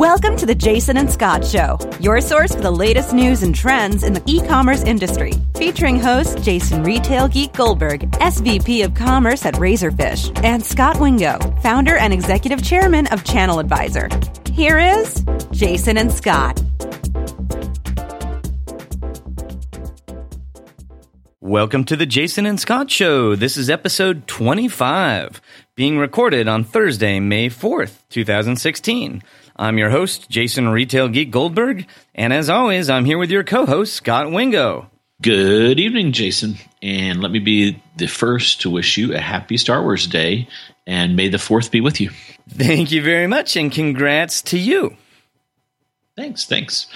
Welcome to the Jason and Scot Show, your source for the latest news and trends in the e commerce industry. Featuring host Jason Retail Geek Goldberg, SVP of Commerce at Razorfish, and Scot Wingo, founder and executive chairman of Channel Advisor. Here is Jason and Scot. Welcome to the Jason and Scot Show. This is episode 25, being recorded on Thursday, May 4th, 2016. I'm your host, Jason Retail Geek Goldberg, and as always, I'm here with your co host, Scot Wingo. Good evening, Jason, and let me be the first to wish you a happy Star Wars Day, and may the 4th be with you. Thank you very much, and congrats to you. Thanks, thanks.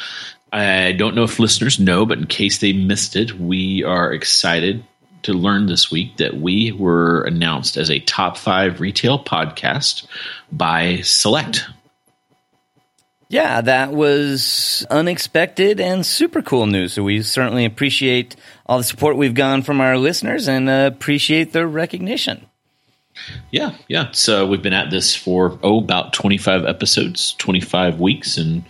I don't know if listeners know, but in case they missed it, we are excited to learn this week that we were announced as a top five retail podcast by Select, yeah, that was unexpected and super cool news. So we certainly appreciate all the support we've gotten from our listeners and uh, appreciate their recognition. Yeah, yeah. So we've been at this for oh about 25 episodes, 25 weeks and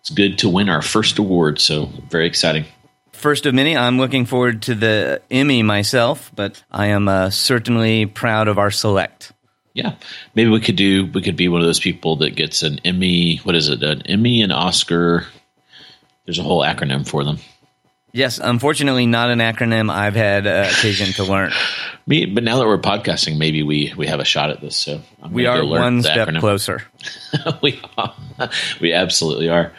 it's good to win our first award, so very exciting. First of many. I'm looking forward to the Emmy myself, but I am uh, certainly proud of our select yeah, maybe we could do. We could be one of those people that gets an Emmy. What is it? An Emmy, an Oscar. There's a whole acronym for them. Yes, unfortunately, not an acronym I've had uh, occasion to learn. Me, but now that we're podcasting, maybe we we have a shot at this. So I'm we are one step acronym. closer. we are. we absolutely are.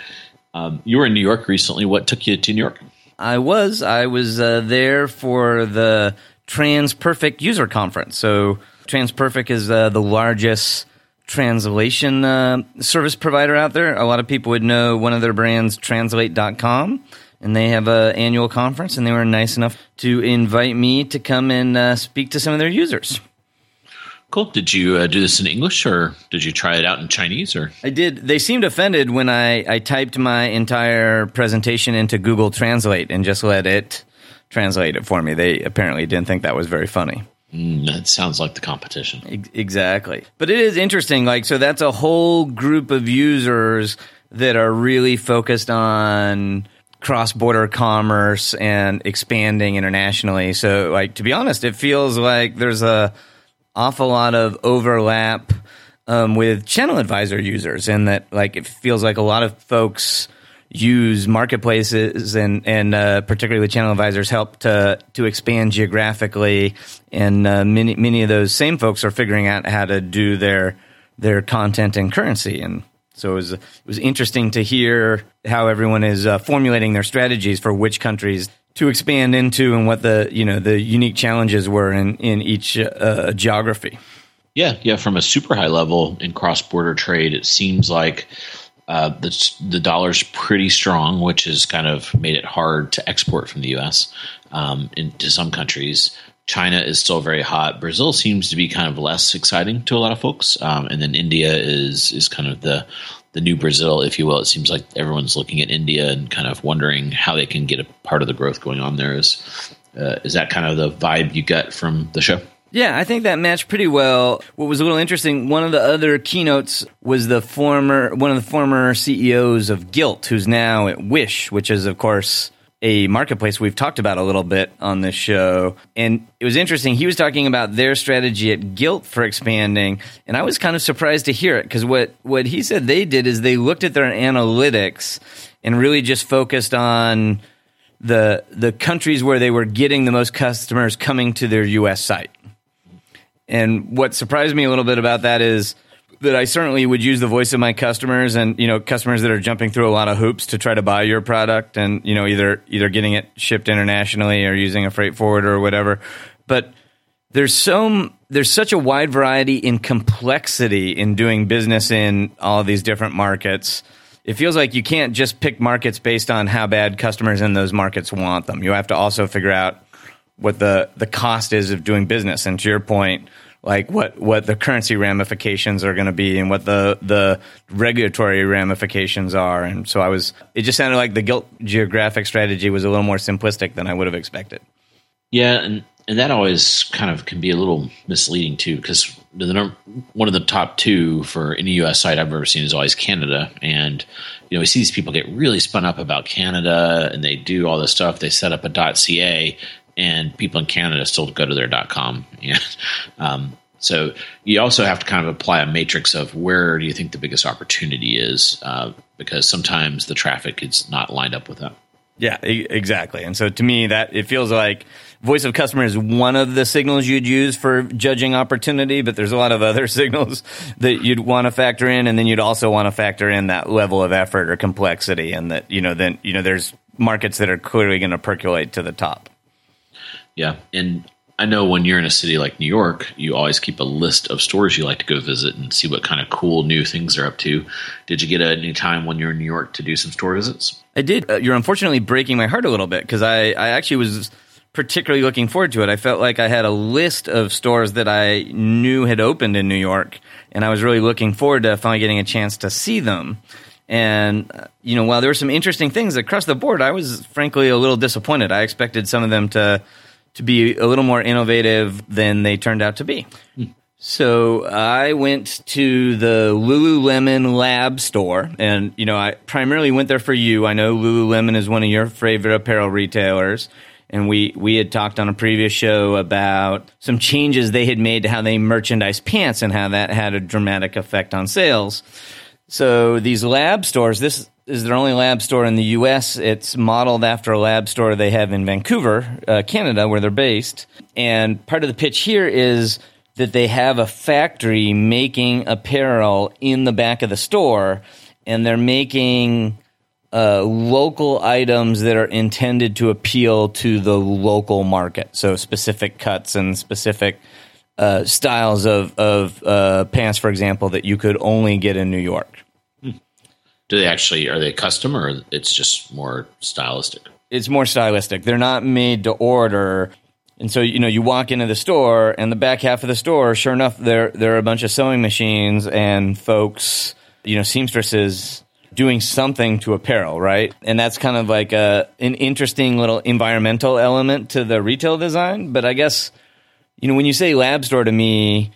Um, you were in New York recently. What took you to New York? I was. I was uh, there for the TransPerfect User Conference. So TransPerfect is uh, the largest translation uh, service provider out there. A lot of people would know one of their brands, Translations.com, and they have an annual conference, and they were nice enough to invite me to come and uh, speak to some of their users. Cool. Did you uh, do this in English or did you try it out in Chinese or? I did. They seemed offended when I, I typed my entire presentation into Google Translate and just let it translate it for me. They apparently didn't think that was very funny. Mm, that sounds like the competition. Exactly. But it is interesting. Like, so that's a whole group of users that are really focused on cross border commerce and expanding internationally. So, like, to be honest, it feels like there's a awful lot of overlap um, with channel advisor users, and that, like, it feels like a lot of folks use marketplaces and and uh, particularly channel advisors help to to expand geographically and uh, many many of those same folks are figuring out how to do their their content and currency and so it was it was interesting to hear how everyone is uh, formulating their strategies for which countries to expand into and what the you know the unique challenges were in in each uh, geography. Yeah, yeah. From a super high level in cross border trade, it seems like uh, the, the dollar's pretty strong, which has kind of made it hard to export from the U.S. Um, into some countries. China is still very hot. Brazil seems to be kind of less exciting to a lot of folks, um, and then India is is kind of the the new Brazil, if you will. It seems like everyone's looking at India and kind of wondering how they can get a part of the growth going on there. Is uh, is that kind of the vibe you get from the show? Yeah, I think that matched pretty well. What was a little interesting, one of the other keynotes was the former one of the former CEOs of Gilt, who's now at Wish, which is of course a marketplace we've talked about a little bit on this show. And it was interesting. He was talking about their strategy at Gilt for expanding, and I was kind of surprised to hear it because what what he said they did is they looked at their analytics and really just focused on the the countries where they were getting the most customers coming to their US site. And what surprised me a little bit about that is that I certainly would use the voice of my customers and you know customers that are jumping through a lot of hoops to try to buy your product and you know either either getting it shipped internationally or using a freight forwarder or whatever. But there's so there's such a wide variety in complexity in doing business in all these different markets. It feels like you can't just pick markets based on how bad customers in those markets want them. You have to also figure out what the the cost is of doing business. And to your point, like what what the currency ramifications are going to be and what the the regulatory ramifications are. And so I was it just sounded like the Gilt geographic strategy was a little more simplistic than I would have expected. Yeah, and and that always kind of can be a little misleading too because the number, one of the top two for any U.S. site I've ever seen is always Canada, and you know we see these people get really spun up about Canada, and they do all this stuff. They set up a .ca, and people in Canada still go to their .com. Yeah. Um, so you also have to kind of apply a matrix of where do you think the biggest opportunity is, uh, because sometimes the traffic is not lined up with that. Yeah, exactly. And so to me, that it feels like voice of customer is one of the signals you'd use for judging opportunity, but there's a lot of other signals that you'd want to factor in, and then you'd also want to factor in that level of effort or complexity, and that you know then you know there's markets that are clearly going to percolate to the top. Yeah, and I know when you're in a city like New York, you always keep a list of stores you like to go visit and see what kind of cool new things they're up to. Did you get any time when you're in New York to do some store visits? I did. Uh, you're unfortunately breaking my heart a little bit because I, I actually was particularly looking forward to it. I felt like I had a list of stores that I knew had opened in New York, and I was really looking forward to finally getting a chance to see them. And, uh, you know, while there were some interesting things across the board, I was frankly a little disappointed. I expected some of them to to be a little more innovative than they turned out to be. So I went to the Lululemon Lab store, and you know I primarily went there for you. I know Lululemon is one of your favorite apparel retailers, and we we had talked on a previous show about some changes they had made to how they merchandise pants and how that had a dramatic effect on sales. So these lab stores, this is their only lab store in the U.S. It's modeled after a lab store they have in Vancouver, uh, Canada, where they're based. And part of the pitch here is that they have a factory making apparel in the back of the store, and they're making uh, local items that are intended to appeal to the local market. So specific cuts and specific uh, styles of of uh, pants, for example, that you could only get in New York do they actually are they custom or it's just more stylistic? It's more stylistic. They're not made to order. And so, you know, you walk into the store and the back half of the store, sure enough, there there are a bunch of sewing machines and folks, you know, seamstresses doing something to apparel, right? And that's kind of like a an interesting little environmental element to the retail design. But I guess, you know, when you say lab store to me,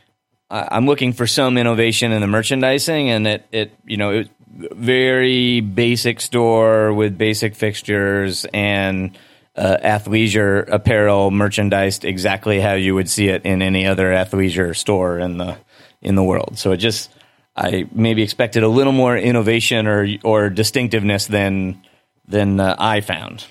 I'm looking for some innovation in the merchandising, and it, it you know, it, very basic store with basic fixtures and uh, athleisure apparel merchandised exactly how you would see it in any other athleisure store in the in the world. So it just I maybe expected a little more innovation or or distinctiveness than than uh, I found.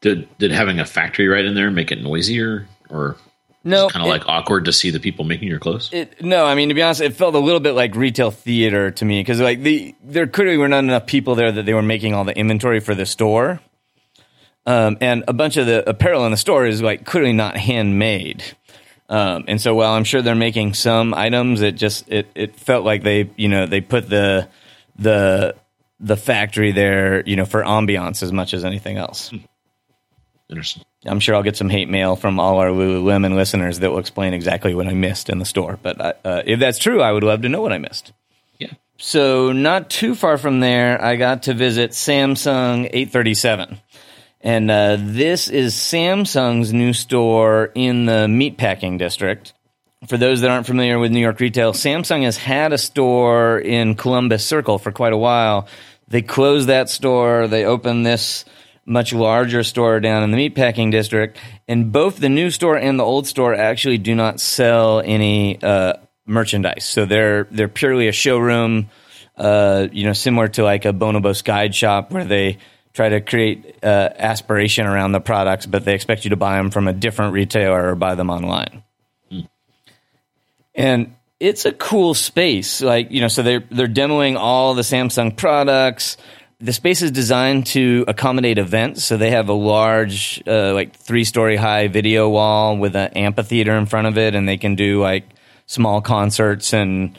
Did did having a factory right in there make it noisier or no, It's kind of like awkward to see the people making your clothes. It, no, I mean to be honest, it felt a little bit like retail theater to me because like the there clearly were not enough people there that they were making all the inventory for the store, um, and a bunch of the apparel in the store is like clearly not handmade. Um, and so while I'm sure they're making some items, it just it, it felt like they you know they put the the the factory there you know for ambiance as much as anything else. Hmm. Interesting. I'm sure I'll get some hate mail from all our Lululemon listeners that will explain exactly what I missed in the store. But uh, if that's true, I would love to know what I missed. Yeah. So not too far from there, I got to visit Samsung 837. And uh, this is Samsung's new store in the meatpacking district. For those that aren't familiar with New York retail, Samsung has had a store in Columbus Circle for quite a while. They closed that store. They opened this much larger store down in the meatpacking district. And both the new store and the old store actually do not sell any uh, merchandise. So they're they're purely a showroom, uh, you know, similar to like a Bonobos guide shop where they try to create uh, aspiration around the products, but they expect you to buy them from a different retailer or buy them online. Hmm. And it's a cool space. Like, you know, so they're they're demoing all the Samsung products the space is designed to accommodate events. So they have a large, uh, like three story high video wall with an amphitheater in front of it, and they can do like small concerts and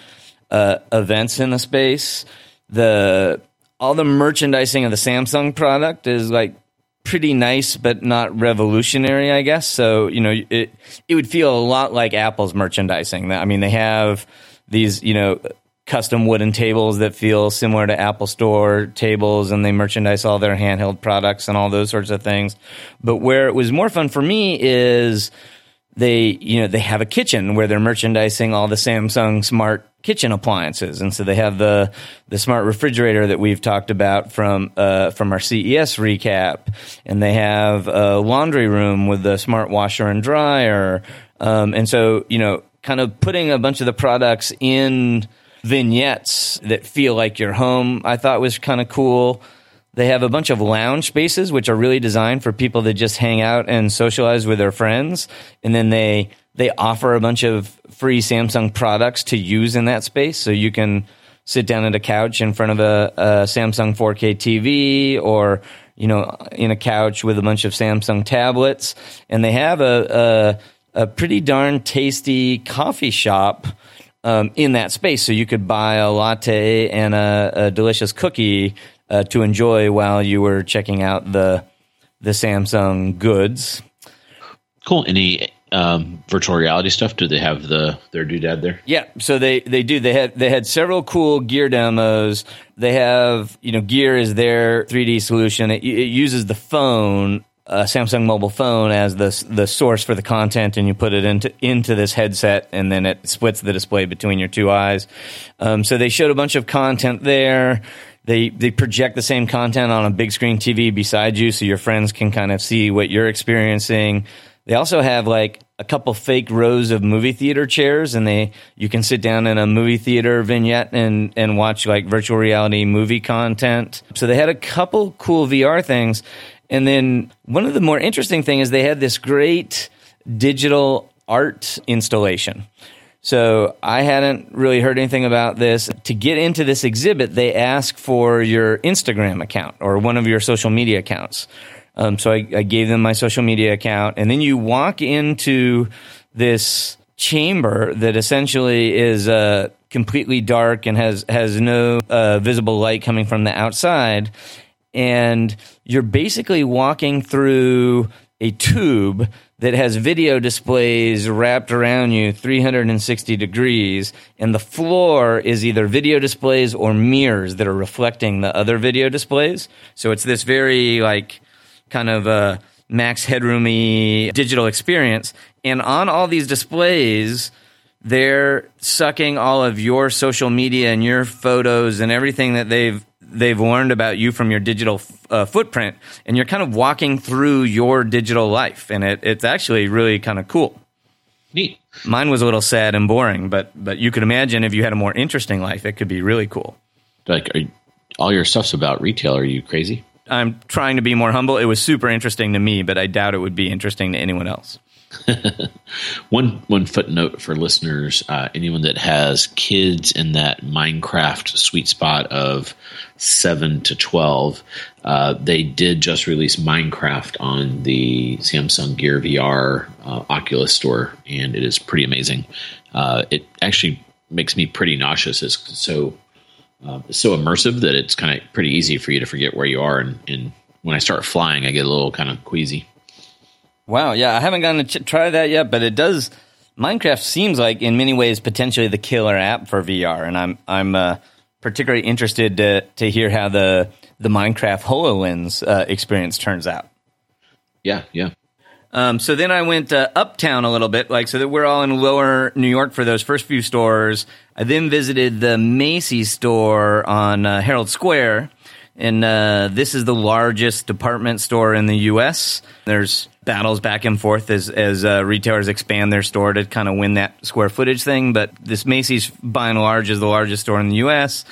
uh, events in the space. The all the merchandising of the Samsung product is like pretty nice, but not revolutionary, I guess. So you know, it it would feel a lot like Apple's merchandising. I mean, they have these you know custom wooden tables that feel similar to Apple Store tables, and they merchandise all their handheld products and all those sorts of things. But where it was more fun for me is they you know they have a kitchen where they're merchandising all the Samsung smart kitchen appliances, and so they have the the smart refrigerator that we've talked about from uh, from our CES recap, and they have a laundry room with the smart washer and dryer, um, and so you know kind of putting a bunch of the products in vignettes that feel like your home. I thought was kind of cool. They have a bunch of lounge spaces, which are really designed for people that just hang out and socialize with their friends. And then they, they offer a bunch of free Samsung products to use in that space. So you can sit down at a couch in front of a, a Samsung 4K TV or, you know, in a couch with a bunch of Samsung tablets. And they have a, a, a pretty darn tasty coffee shop um, in that space. So you could buy a latte and a, a delicious cookie uh, to enjoy while you were checking out the the Samsung goods. Cool. Any um, virtual reality stuff? Do they have the their doodad there? Yeah, so they they do. They had they had several cool gear demos. They have you know gear is their 3D solution. It, it uses the phone. A Samsung mobile phone as the the source for the content, and you put it into into this headset, and then it splits the display between your two eyes. Um, so they showed a bunch of content there they they project the same content on a big screen TV beside you, so your friends can kind of see what you're experiencing. They also have like a couple fake rows of movie theater chairs, and they you can sit down in a movie theater vignette and and watch like virtual reality movie content. So they had a couple cool VR things, and then one of the more interesting things is they had this great digital art installation. So I hadn't really heard anything about this. To get into this exhibit, they ask for your Instagram account or one of your social media accounts. Um, so I, I gave them my social media account, and then you walk into this chamber that essentially is uh, completely dark and has has no uh, visible light coming from the outside, and you're basically walking through a tube that has video displays wrapped around you 360 degrees, and the floor is either video displays or mirrors that are reflecting the other video displays. So it's this very like kind of a max headroomy digital experience. And on all these displays, they're sucking all of your social media and your photos and everything that they've they've learned about you from your digital uh, footprint, and you're kind of walking through your digital life, and it, it's actually really kind of cool. Neat. Mine was a little sad and boring, but but you could imagine if you had a more interesting life, it could be really cool. Like, you, all your stuff's about retail. Are you crazy? I'm trying to be more humble. It was super interesting to me, but I doubt it would be interesting to anyone else. one one footnote for listeners: uh, anyone that has kids in that Minecraft sweet spot of seven to twelve, uh, they did just release Minecraft on the Samsung Gear VR uh, Oculus store, and it is pretty amazing. Uh, it actually makes me pretty nauseous. It's so uh, so immersive that it's kind of pretty easy for you to forget where you are, and, and when I start flying, I get a little kind of queasy. Wow, yeah, I haven't gotten to ch- try that yet, but it does. Minecraft seems like, in many ways, potentially the killer app for VR, and I'm I'm uh, particularly interested to to hear how the the Minecraft Hololens uh, experience turns out. Yeah, yeah. Um, so then I went uh, uptown a little bit, like so that we're all in Lower New York for those first few stores. I then visited the Macy's store on uh, Herald Square, and uh, this is the largest department store in the U.S. There's battles back and forth as as uh, retailers expand their store to kind of win that square footage thing. But this Macy's, by and large, is the largest store in the U.S.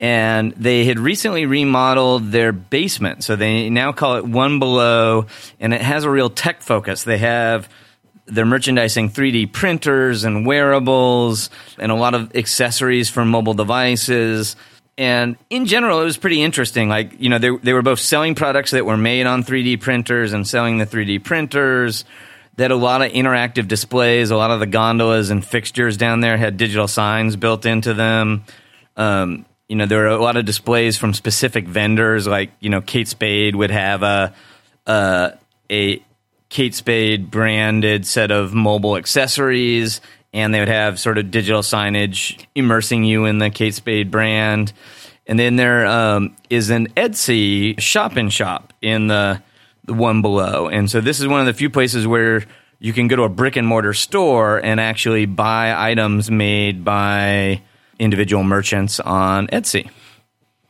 And they had recently remodeled their basement, so they now call it One Below, and it has a real tech focus. They have they're merchandising 3D printers and wearables, and a lot of accessories for mobile devices and in general, it was pretty interesting. Like, you know, they, they were both selling products that were made on 3D printers and selling the 3D printers. Had a lot of interactive displays. A lot of the gondolas and fixtures down there had digital signs built into them. Um, you know, there were a lot of displays from specific vendors. Like, you know, Kate Spade would have a, a, a Kate Spade branded set of mobile accessories and they would have sort of digital signage immersing you in the Kate Spade brand. And then there um, is an Etsy shop in shop in the the one below, and so this is one of the few places where you can go to a brick and mortar store and actually buy items made by individual merchants on Etsy.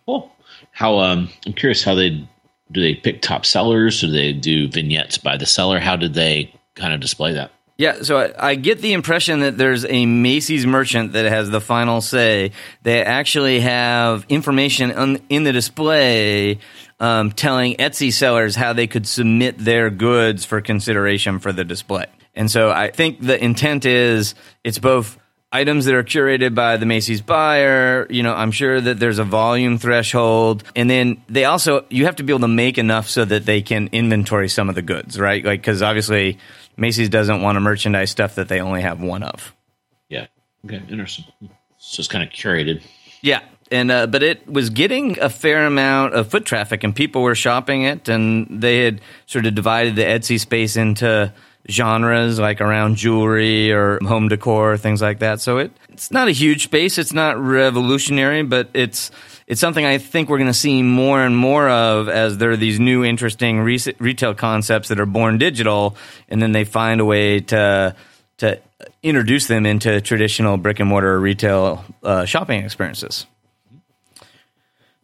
Cool. How um, I'm curious how they do they pick top sellers? Do they do vignettes by the seller? How did they kind of display that? Yeah, so I, I, get the impression that there's a Macy's merchant that has the final say. They actually have information on, in the display um, telling Etsy sellers how they could submit their goods for consideration for the display. And so I think the intent is it's both items that are curated by the Macy's buyer. You know, I'm sure that there's a volume threshold. And then they also, you have to be able to make enough so that they can inventory some of the goods, right? Like, because obviously Macy's doesn't want to merchandise stuff that they only have one of. Yeah. Okay. Interesting. So it's kind of curated. Yeah. And uh, but it was getting a fair amount of foot traffic, and people were shopping it, and they had sort of divided the Etsy space into genres like around jewelry or home decor, things like that. So it it's not a huge space. It's not revolutionary, but it's it's something I think we're going to see more and more of as there are these new interesting re- retail concepts that are born digital, and then they find a way to to introduce them into traditional brick and mortar retail uh, shopping experiences.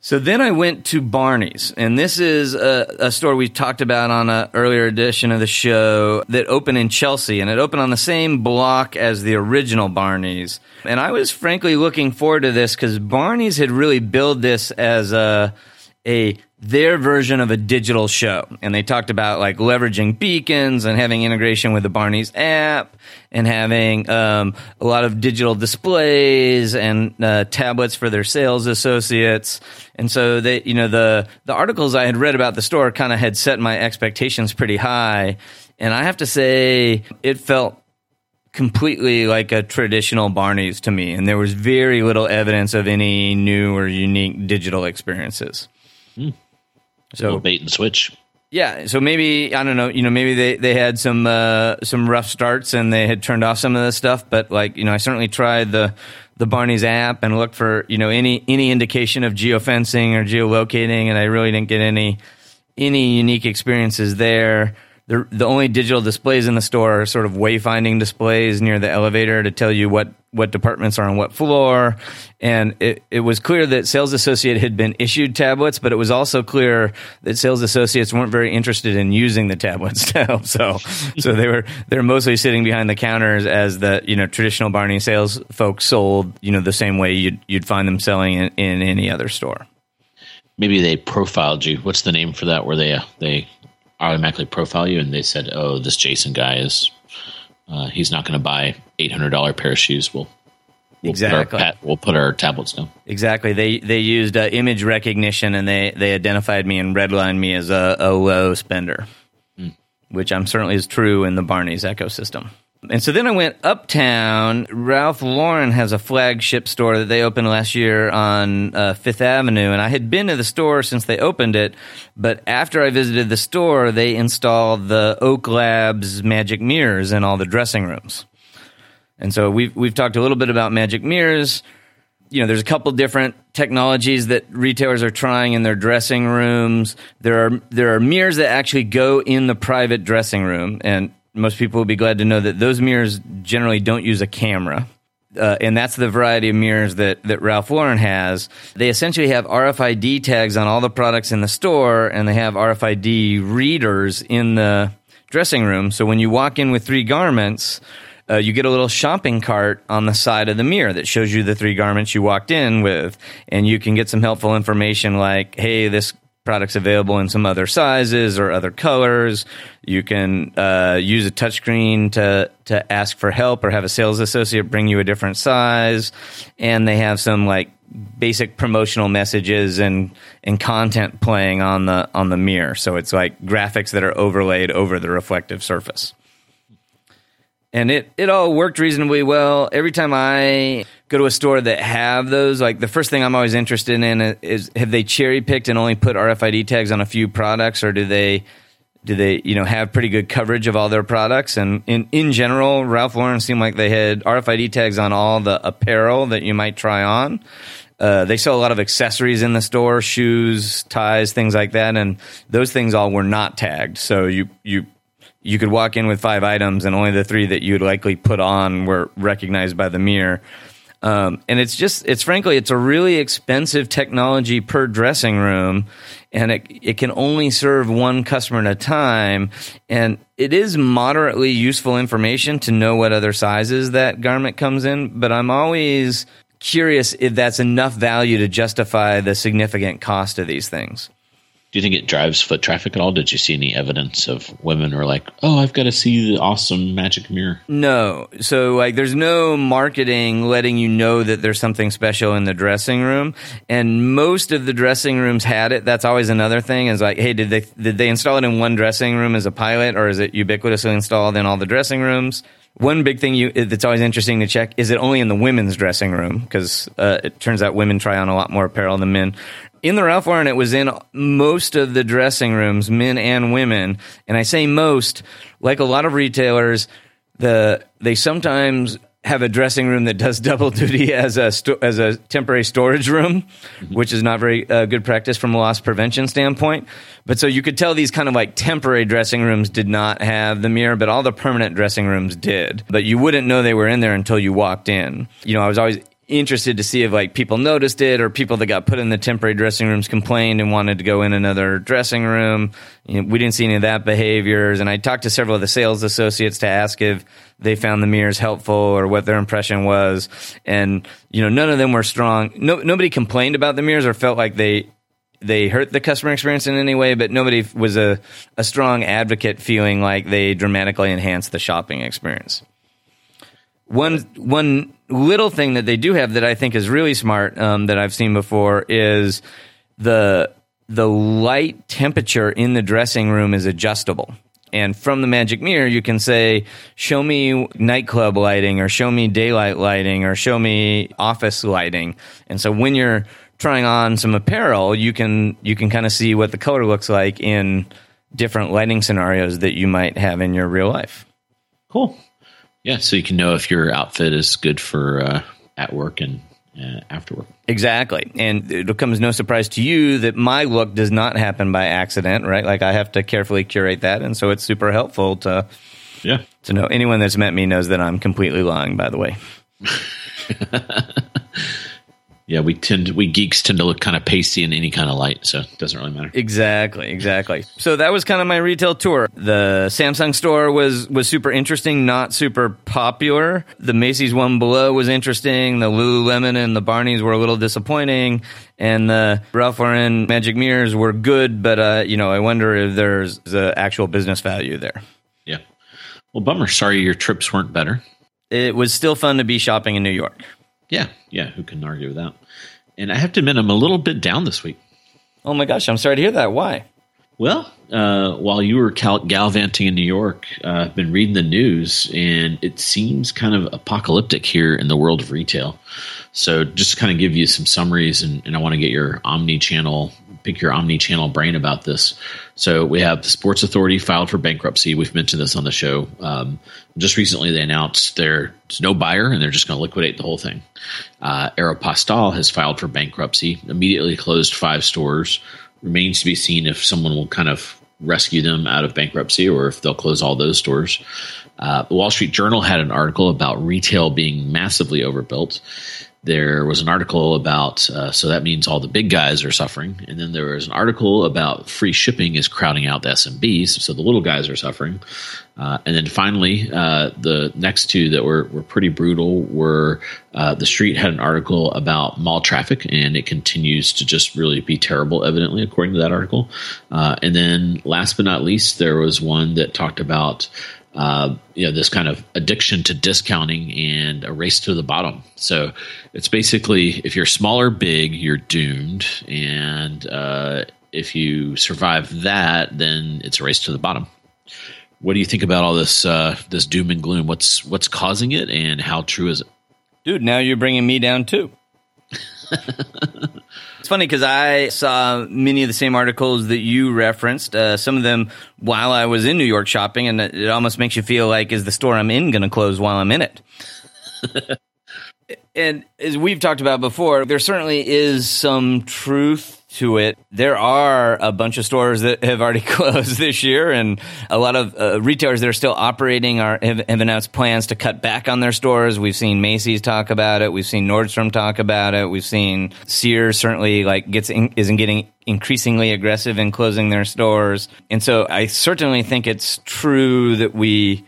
So then I went to Barney's, and this is a, a store we talked about on an earlier edition of the show that opened in Chelsea, and it opened on the same block as the original Barney's. And I was frankly looking forward to this because Barney's had really built this as a a their version of a digital show. And they talked about like leveraging beacons and having integration with the Barney's app and having um, a lot of digital displays and uh, tablets for their sales associates. And so they, you know, the, the articles I had read about the store kind of had set my expectations pretty high. And I have to say, it felt completely like a traditional Barney's to me. And there was very little evidence of any new or unique digital experiences. Hmm. So bait and switch. Yeah, so maybe I don't know. You know, maybe they, they had some uh, some rough starts and they had turned off some of the stuff. But like you know, I certainly tried the the Barney's app and looked for you know any any indication of geofencing or geolocating, and I really didn't get any any unique experiences there the the only digital displays in the store are sort of wayfinding displays near the elevator to tell you what what departments are on what floor. And it, it was clear that sales associate had been issued tablets, but it was also clear that sales associates weren't very interested in using the tablets to help. So so they were they're mostly sitting behind the counters as the you know traditional Barney sales folks sold you know the same way you'd you'd find them selling in, in any other store. Maybe they profiled you. What's the name for that? Where they uh, they automatically profile you and they said, "Oh, this Jason guy is uh, he's not going to buy eight hundred dollar pair of shoes." We'll We'll exactly. Put our, we'll put our tablets down. Exactly. They they used uh, image recognition and they, they identified me and redlined me as a, a low spender, mm. which I'm certainly is true in the Barney's ecosystem. And so then I went uptown. Ralph Lauren has a flagship store that they opened last year on uh, Fifth Avenue, and I had been to the store since they opened it. But after I visited the store, they installed the Oak Labs magic mirrors in all the dressing rooms. And so we've we've talked a little bit about magic mirrors. You know, there's a couple different technologies that retailers are trying in their dressing rooms. There are there are mirrors that actually go in the private dressing room, and most people will be glad to know that those mirrors generally don't use a camera. Uh, and that's the variety of mirrors that, that Ralph Lauren has. They essentially have RFID tags on all the products in the store, and they have RFID readers in the dressing room. So when you walk in with three garments, uh, you get a little shopping cart on the side of the mirror that shows you the three garments you walked in with, and you can get some helpful information like, "Hey, this products available in some other sizes or other colors. You can uh, use a touchscreen to to ask for help or have a sales associate bring you a different size. And they have some like basic promotional messages and and content playing on the on the mirror. So it's like graphics that are overlaid over the reflective surface and it it all worked reasonably well. Every time I go to a store that have those, like the first thing I'm always interested in is have they cherry picked and only put RFID tags on a few products, or do they do they you know have pretty good coverage of all their products? And in in general, Ralph Lauren seemed like they had RFID tags on all the apparel that you might try on. Uh, they sell a lot of accessories in the store, shoes, ties, things like that, and those things all were not tagged. So you you you could walk in with five items and only the three that you would likely put on were recognized by the mirror. Um, and it's just, it's frankly, it's a really expensive technology per dressing room, and it it can only serve one customer at a time. And it is moderately useful information to know what other sizes that garment comes in. But I'm always curious if that's enough value to justify the significant cost of these things. Do you think it drives foot traffic at all? Did you see any evidence of women who are like, "Oh, I've got to see the awesome magic mirror"? No. So like there's no marketing letting you know that there's something special in the dressing room and most of the dressing rooms had it. That's always another thing is like, "Hey, did they did they install it in one dressing room as a pilot or is it ubiquitously installed in all the dressing rooms?" One big thing you that's always interesting to check is it only in the women's dressing room because uh, it turns out women try on a lot more apparel than men in the Ralph Lauren, it was in most of the dressing rooms, men and women. And I say most, like a lot of retailers, the they sometimes have a dressing room that does double duty as a sto- as a temporary storage room, which is not very uh, good practice from a loss prevention standpoint. But so you could tell these kind of like temporary dressing rooms did not have the mirror, but all the permanent dressing rooms did. But you wouldn't know they were in there until you walked in. You know, I was always interested to see if like people noticed it or people that got put in the temporary dressing rooms complained and wanted to go in another dressing room. You know, we didn't see any of that behaviors. And I talked to several of the sales associates to ask if they found the mirrors helpful or what their impression was. And, you know, none of them were strong. No, nobody complained about the mirrors or felt like they, they hurt the customer experience in any way, but nobody was a, a strong advocate feeling like they dramatically enhanced the shopping experience. One one little thing that they do have that I think is really smart um, that I've seen before is the the light temperature in the dressing room is adjustable. And from the magic mirror, you can say, show me nightclub lighting or show me daylight lighting or show me office lighting. And so when you're trying on some apparel, you can, you can kind of see what the color looks like in different lighting scenarios that you might have in your real life. Cool. Yeah, so you can know if your outfit is good for uh, at work and uh, after work. Exactly. And it comes no surprise to you that my look does not happen by accident, right? Like I have to carefully curate that. And so it's super helpful to, yeah. to know anyone that's met me knows that I'm completely lying, by the way. yeah, we tend to, we geeks tend to look kind of pasty in any kind of light, so it doesn't really matter. Exactly, exactly. So that was kind of my retail tour. The Samsung store was was super interesting, not super popular. The Macy's one below was interesting. The Lululemon and the Barney's were a little disappointing, and the Ralph Lauren Magic Mirrors were good, but uh, you know, I wonder if there's the actual business value there. Yeah. Well, bummer. Sorry your trips weren't better. It was still fun to be shopping in New York. Yeah, yeah, who can argue with that? And I have to admit, I'm a little bit down this week. Oh my gosh, I'm sorry to hear that. Why? Well, uh, while you were gal- gallivanting in New York, uh, I've been reading the news, and it seems kind of apocalyptic here in the world of retail. So, just to kind of give you some summaries, and, and I want to get your omni-channel pick your omni-channel brain about this. So we have the Sports Authority filed for bankruptcy. We've mentioned this on the show. Um, just recently, they announced there's no buyer and they're just going to liquidate the whole thing. Uh, Aeropostale has filed for bankruptcy. Immediately closed five stores. Remains to be seen if someone will kind of rescue them out of bankruptcy or if they'll close all those stores. Uh, the Wall Street Journal had an article about retail being massively overbuilt there was an article about uh, so that means all the big guys are suffering. And then there was an article about free shipping is crowding out the smbs so the little guys are suffering. Uh, and then finally uh, the next two that were, were pretty brutal were uh, the street had an article about mall traffic and it continues to just really be terrible evidently according to that article. Uh, and then last but not least there was one that talked about uh, you know this kind of addiction to discounting and a race to the bottom. So it's basically if you're small or big, you're doomed, and uh, if you survive that, then it's a race to the bottom. What do you think about all this uh, this doom and gloom? What's what's causing it, and how true is it? Dude, now you're bringing me down too. It's funny because I saw many of the same articles that you referenced. Uh, some of them while I was in New York shopping, and it almost makes you feel like is the store I'm in going to close while I'm in it. and as we've talked about before, there certainly is some truth to it, there are a bunch of stores that have already closed this year, and a lot of uh, retailers that are still operating are have, have, announced plans to cut back on their stores. We've seen Macy's talk about it. We've seen Nordstrom talk about it. We've seen Sears certainly like gets in, isn't getting increasingly aggressive in closing their stores, and so I certainly think it's true that we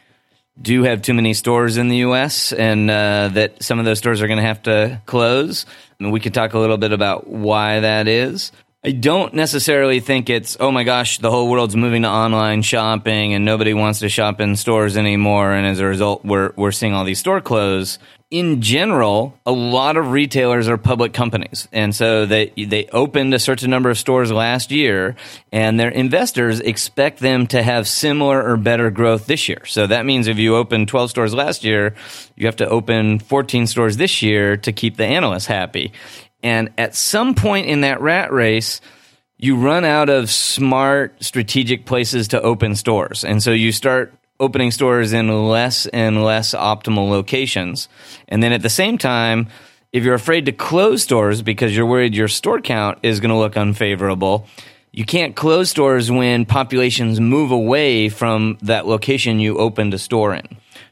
do have too many stores in the U.S. and uh, that some of those stores are going to have to close. And we could talk a little bit about why that is. I don't necessarily think it's, oh my gosh, the whole world's moving to online shopping and nobody wants to shop in stores anymore. And as a result, we're, we're seeing all these store close. In general, a lot of retailers are public companies. And so they, they opened a certain number of stores last year and their investors expect them to have similar or better growth this year. So that means if you opened 12 stores last year, you have to open 14 stores this year to keep the analysts happy. And at some point in that rat race, you run out of smart, strategic places to open stores. And so you start opening stores in less and less optimal locations. And then at the same time, if you're afraid to close stores because you're worried your store count is going to look unfavorable, you can't close stores when populations move away from that location you opened a store in.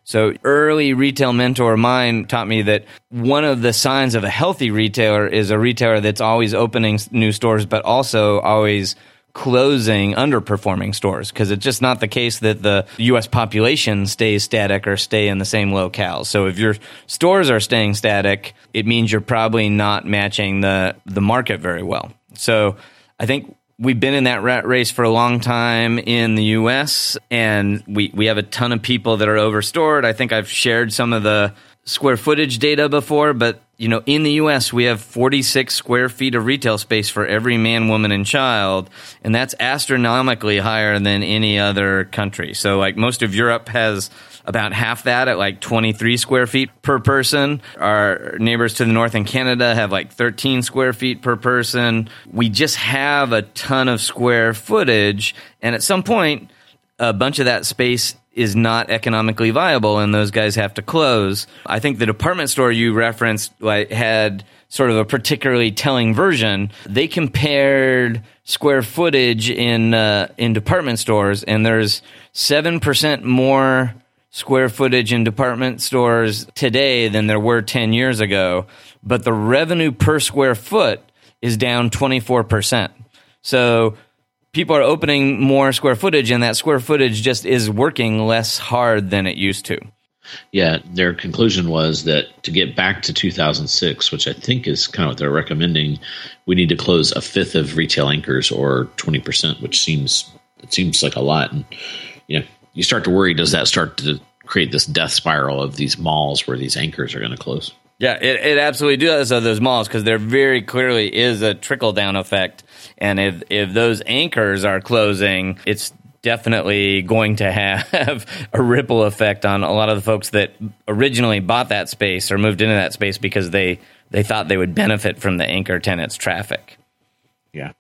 So early retail mentor of mine taught me that one of the signs of a healthy retailer is a retailer that's always opening new stores, but also always closing underperforming stores because it's just not the case that the US population stays static or stay in the same locale. So if your stores are staying static, it means you're probably not matching the the market very well. So I think we've been in that rat race for a long time in the US and we, we have a ton of people that are overstored. I think I've shared some of the square footage data before, but you know, in the US we have 46 square feet of retail space for every man, woman, and child, and that's astronomically higher than any other country. So like most of Europe has about half that at like 23 square feet per person. Our neighbors to the north in Canada have like 13 square feet per person. We just have a ton of square footage. And at some point, a bunch of that space is not economically viable and those guys have to close. I think the department store you referenced like had sort of a particularly telling version. They compared square footage in uh, in department stores and there's 7% more square footage in department stores today than there were 10 years ago, but the revenue per square foot is down 24%. So people are opening more square footage, and that square footage just is working less hard than it used to. Yeah, their conclusion was that to get back to 2006, which I think is kind of what they're recommending, we need to close a fifth of retail anchors or 20%, which seems it seems like a lot. And you know, you start to worry does that start to create this death spiral of these malls where these anchors are going to close? Yeah, it, it absolutely does of those malls because there very clearly is a trickle down effect. And if, if those anchors are closing, it's definitely going to have a ripple effect on a lot of the folks that originally bought that space or moved into that space because they, they thought they would benefit from the anchor tenants' traffic. Yeah.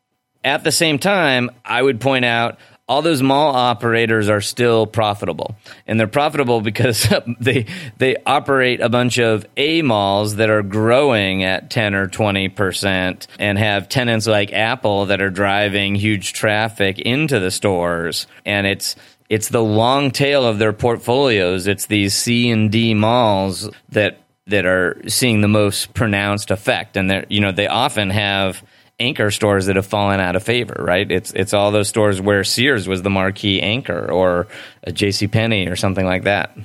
At the same time, I would point out all those mall operators are still profitable, and they're profitable because they they operate a bunch of A malls that are growing at ten or twenty percent, and have tenants like Apple that are driving huge traffic into the stores, and it's it's the long tail of their portfolios. It's these C and D malls that that are seeing the most pronounced effect, and they you know they often have anchor stores that have fallen out of favor, right? It's it's all those stores where Sears was the marquee anchor or uh, a J.C. Penney or something like that.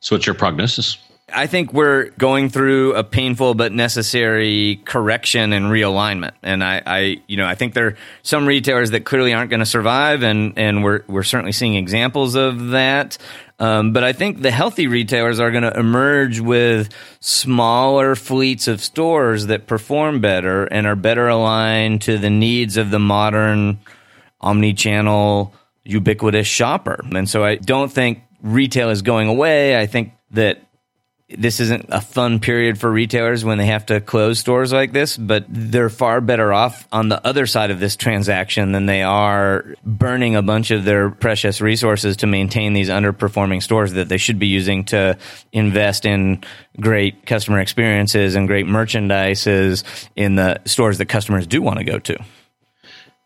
So, what's your prognosis? I think we're going through a painful but necessary correction and realignment. And I, I you know, I think there are some retailers that clearly aren't going to survive, and and we're we're certainly seeing examples of that. Um, but I think the healthy retailers are going to emerge with smaller fleets of stores that perform better and are better aligned to the needs of the modern omni-channel ubiquitous shopper. And so I don't think retail is going away. I think that this isn't a fun period for retailers when they have to close stores like this, but they're far better off on the other side of this transaction than they are burning a bunch of their precious resources to maintain these underperforming stores that they should be using to invest in great customer experiences and great merchandises in the stores that customers do want to go to.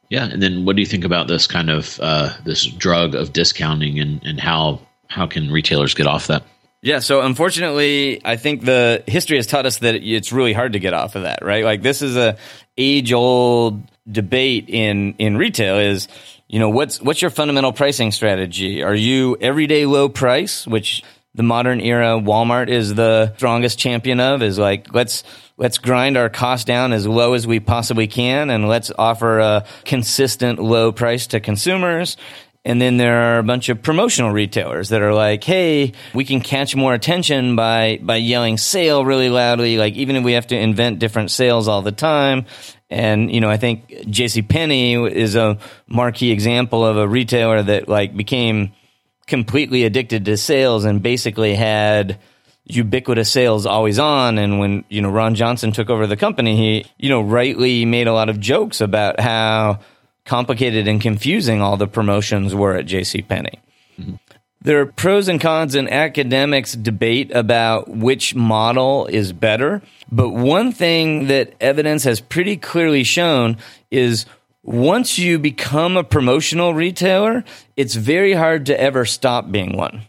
Yeah, and then what do you think about this kind of uh, this drug of discounting and, and how how can retailers get off that? Yeah, so unfortunately, I think the history has taught us that it's really hard to get off of that, right? Like this is a age old debate in in retail is you know what's what's your fundamental pricing strategy? Are you everyday low price, which the modern era Walmart is the strongest champion of is like let's let's grind our cost down as low as we possibly can and let's offer a consistent low price to consumers and then there are a bunch of promotional retailers that are like, hey, we can catch more attention by, by yelling sale really loudly. Like, even if we have to invent different sales all the time. And, you know, I think JC Penney is a marquee example of a retailer that like became completely addicted to sales and basically had ubiquitous sales always on. And when, you know, Ron Johnson took over the company, he, you know, rightly made a lot of jokes about how, complicated and confusing all the promotions were at J.C. Penney. Mm-hmm. There are pros and cons, and academics debate about which model is better. But one thing that evidence has pretty clearly shown is once you become a promotional retailer, it's very hard to ever stop being one.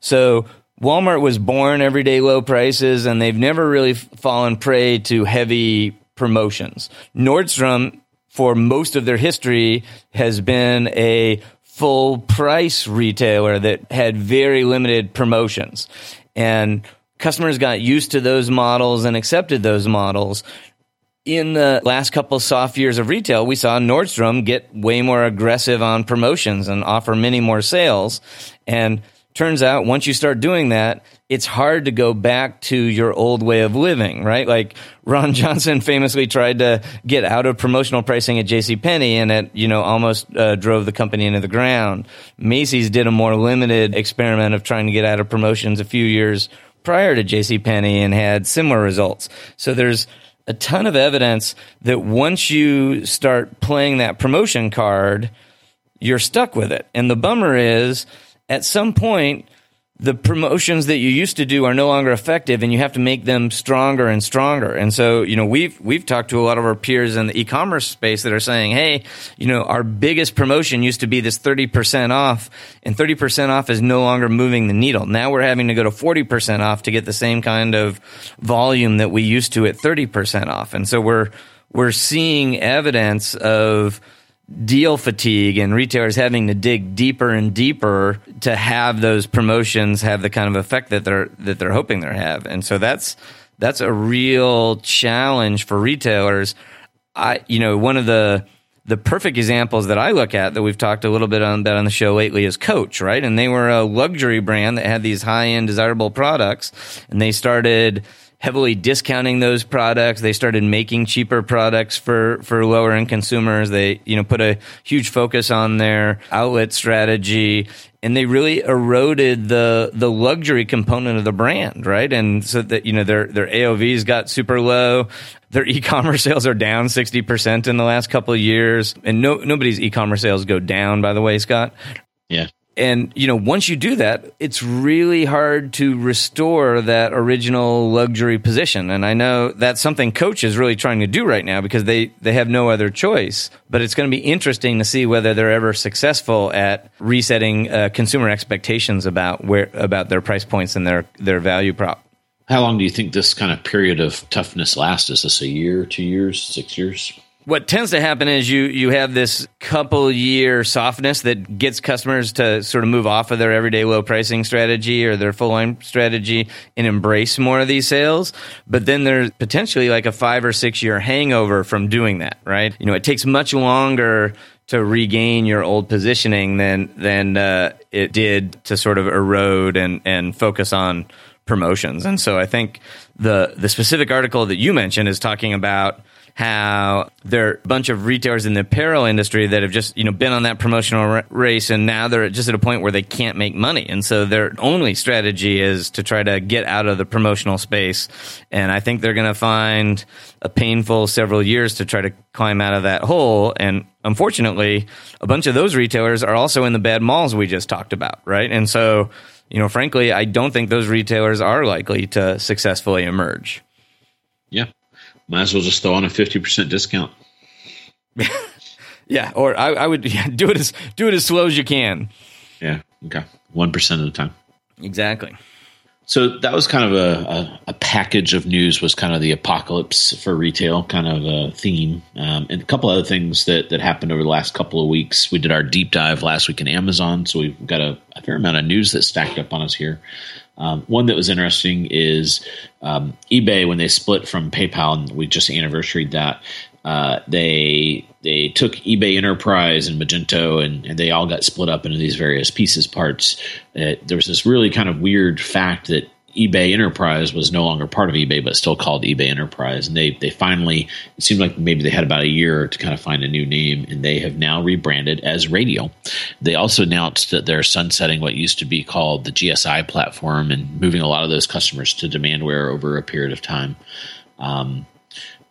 So Walmart was born everyday low prices, and they've never really fallen prey to heavy promotions. Nordstrom for most of their history has been a full price retailer that had very limited promotions. And customers got used to those models and accepted those models. In the last couple soft years of retail, we saw Nordstrom get way more aggressive on promotions and offer many more sales. And turns out once you start doing that, it's hard to go back to your old way of living, right? Like Ron Johnson famously tried to get out of promotional pricing at J.C. Penney, and it, you know, almost uh, drove the company into the ground. Macy's did a more limited experiment of trying to get out of promotions a few years prior to J.C. Penney and had similar results. So there's a ton of evidence that once you start playing that promotion card, you're stuck with it. And the bummer is at some point, the promotions that you used to do are no longer effective and you have to make them stronger and stronger. And so, you know, we've we've talked to a lot of our peers in the e-commerce space that are saying, "Hey, you know, our biggest promotion used to be this 30% off, and 30% off is no longer moving the needle. Now we're having to go to 40% off to get the same kind of volume that we used to at 30% off." And so we're we're seeing evidence of deal fatigue and retailers having to dig deeper and deeper to have those promotions have the kind of effect that they're that they're hoping they have. And so that's that's a real challenge for retailers. I you know, one of the the perfect examples that I look at that we've talked a little bit on that on the show lately is Coach, right? And they were a luxury brand that had these high end desirable products and they started heavily discounting those products. They started making cheaper products for, for lower end consumers. They, you know, put a huge focus on their outlet strategy and they really eroded the, the luxury component of the brand, right? And so that, you know, their, their AOVs got super low. Their e-commerce sales are down 60% in the last couple of years. And no, nobody's e-commerce sales go down, by the way, Scot. Yeah and you know once you do that it's really hard to restore that original luxury position. And i know that's something coach is really trying to do right now because they they have no other choice. But it's going to be interesting to see whether they're ever successful at resetting uh, consumer expectations about where about their price points and their their value prop. How long do you think this kind of period of toughness lasts? Is this a year two years six years what tends to happen is you you have this couple year softness that gets customers to sort of move off of their everyday low pricing strategy or their full line strategy and embrace more of these sales. But then there's potentially like a five or six year hangover from doing that, right? You know, it takes much longer to regain your old positioning than than uh, it did to sort of erode and and focus on promotions. And so I think the the specific article that you mentioned is talking about how there are a bunch of retailers in the apparel industry that have just you know been on that promotional r- race and now they're just at a point where they can't make money. And so their only strategy is to try to get out of the promotional space. And i think they're going to find a painful several years to try to climb out of that hole. And unfortunately a bunch of those retailers are also in the bad malls we just talked about right? And so you know frankly i don't think those retailers are likely to successfully emerge. Yeah might as well just throw on a 50% discount. yeah, or I, I would yeah, do it as do it as slow as you can. Yeah. Okay. One percent of the time. Exactly. So that was kind of a, a, a, package of news. Was kind of the apocalypse for retail kind of a theme, um, and a couple other things that that happened over the last couple of weeks. We did our deep dive last week in Amazon, so we've got a, a fair amount of news that stacked up on us here. Um, one that was interesting is um, eBay when they split from PayPal, and we just anniversaried that. Uh, they they took eBay Enterprise and Magento, and, and, they all got split up into these various pieces parts. Uh, there was this really kind of weird fact that eBay Enterprise was no longer part of eBay, but still called eBay Enterprise. And they they finally it seemed like maybe they had about a year to kind of find a new name, and they have now rebranded as Radial. They also announced that they're sunsetting what used to be called the GSI platform and moving a lot of those customers to Demandware over a period of time. Um,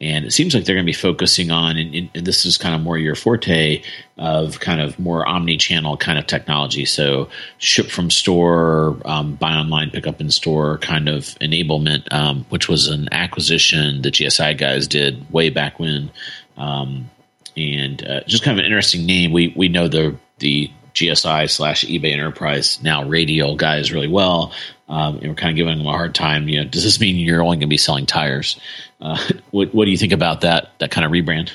and it seems like they're going to be focusing on and, and, this is kind of more your forte of kind of more omni-channel kind of technology so ship from store um, buy online pick up in store kind of enablement um, which was an acquisition the gsi guys did way back when um, and uh, just kind of an interesting name we we know the the GSI slash eBay Enterprise now Radial guys really well, um, and we're kind of giving them a hard time. You know, does this mean you're only going to be selling tires? Uh, what What do you think about that that kind of rebrand?